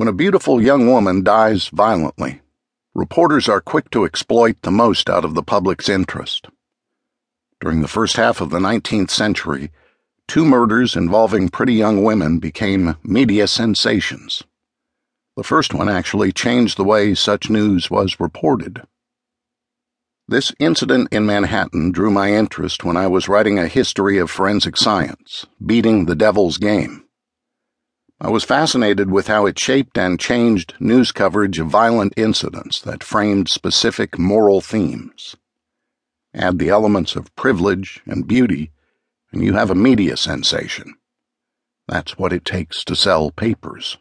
When a beautiful young woman dies violently, reporters are quick to exploit the most out of the public's interest. During the first half of the 19th century, two murders involving pretty young women became media sensations. The first one actually changed the way such news was reported. This incident in Manhattan drew my interest when I was writing a history of forensic science, Beating the Devil's Game. I was fascinated with how it shaped and changed news coverage of violent incidents that framed specific moral themes. Add the elements of privilege and beauty, and you have a media sensation. That's what it takes to sell papers.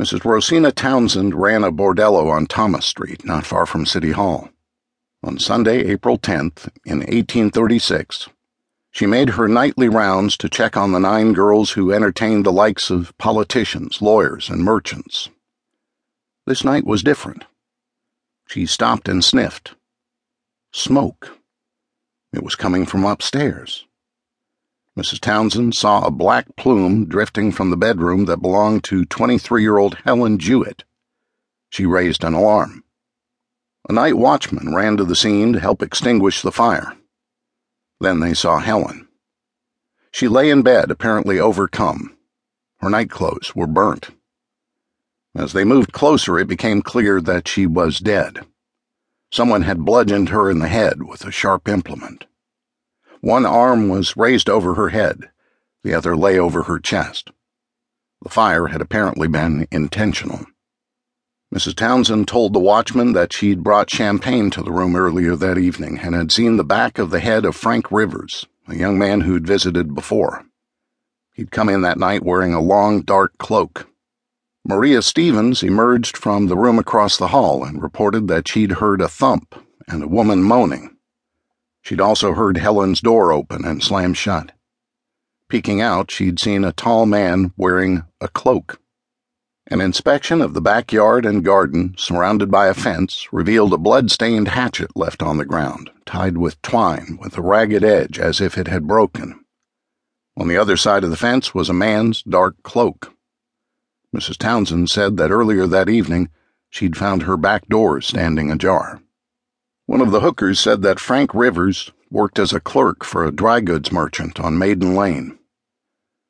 Mrs. Rosina Townsend ran a bordello on Thomas Street, not far from City Hall. On Sunday, April 10th, in 1836, she made her nightly rounds to check on the nine girls who entertained the likes of politicians, lawyers, and merchants. This night was different. She stopped and sniffed. Smoke. It was coming from upstairs. Mrs. Townsend saw a black plume drifting from the bedroom that belonged to 23 year old Helen Jewett. She raised an alarm. A night watchman ran to the scene to help extinguish the fire. Then they saw Helen. She lay in bed, apparently overcome. Her nightclothes were burnt. As they moved closer, it became clear that she was dead. Someone had bludgeoned her in the head with a sharp implement. One arm was raised over her head, the other lay over her chest. The fire had apparently been intentional. Mrs. Townsend told the watchman that she'd brought champagne to the room earlier that evening and had seen the back of the head of Frank Rivers, a young man who'd visited before. He'd come in that night wearing a long, dark cloak. Maria Stevens emerged from the room across the hall and reported that she'd heard a thump and a woman moaning. She'd also heard Helen's door open and slam shut. Peeking out, she'd seen a tall man wearing a cloak. An inspection of the backyard and garden, surrounded by a fence, revealed a blood-stained hatchet left on the ground, tied with twine with a ragged edge as if it had broken. On the other side of the fence was a man's dark cloak. Mrs. Townsend said that earlier that evening she'd found her back door standing ajar. One of the hookers said that Frank Rivers worked as a clerk for a dry goods merchant on Maiden Lane.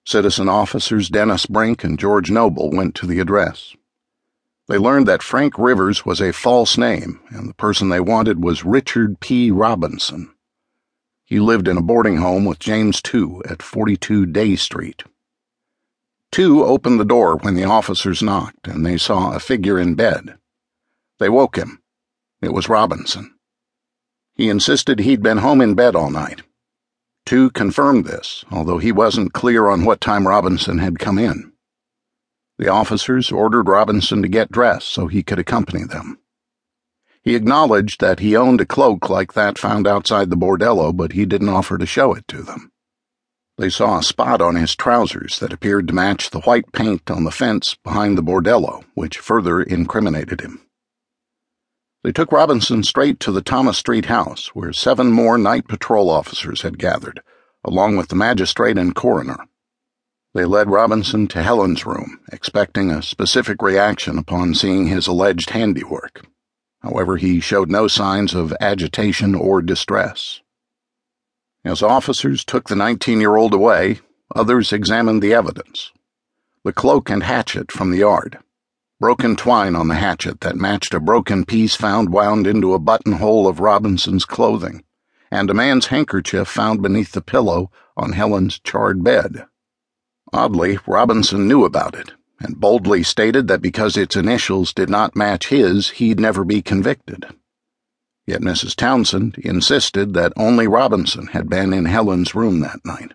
Citizen officers Dennis Brink and George Noble went to the address. They learned that Frank Rivers was a false name, and the person they wanted was Richard P. Robinson. He lived in a boarding home with James Tew at 42 Day Street. Tew opened the door when the officers knocked, and they saw a figure in bed. They woke him. It was Robinson. He insisted he'd been home in bed all night. Tew confirmed this, although he wasn't clear on what time Robinson had come in. The officers ordered Robinson to get dressed so he could accompany them. He acknowledged that he owned a cloak like that found outside the bordello, but he didn't offer to show it to them. They saw a spot on his trousers that appeared to match the white paint on the fence behind the bordello, which further incriminated him. They took Robinson straight to the Thomas Street house, where seven more night patrol officers had gathered, along with the magistrate and coroner. They led Robinson to Helen's room, expecting a specific reaction upon seeing his alleged handiwork. However, he showed no signs of agitation or distress. As officers took the 19 year old away, others examined the evidence the cloak and hatchet from the yard broken twine on the hatchet that matched a broken piece found wound into a buttonhole of Robinson's clothing, and a man's handkerchief found beneath the pillow on Helen's charred bed. Oddly, Robinson knew about it and boldly stated that because its initials did not match his, he'd never be convicted. Yet Mrs. Townsend insisted that only Robinson had been in Helen's room that night.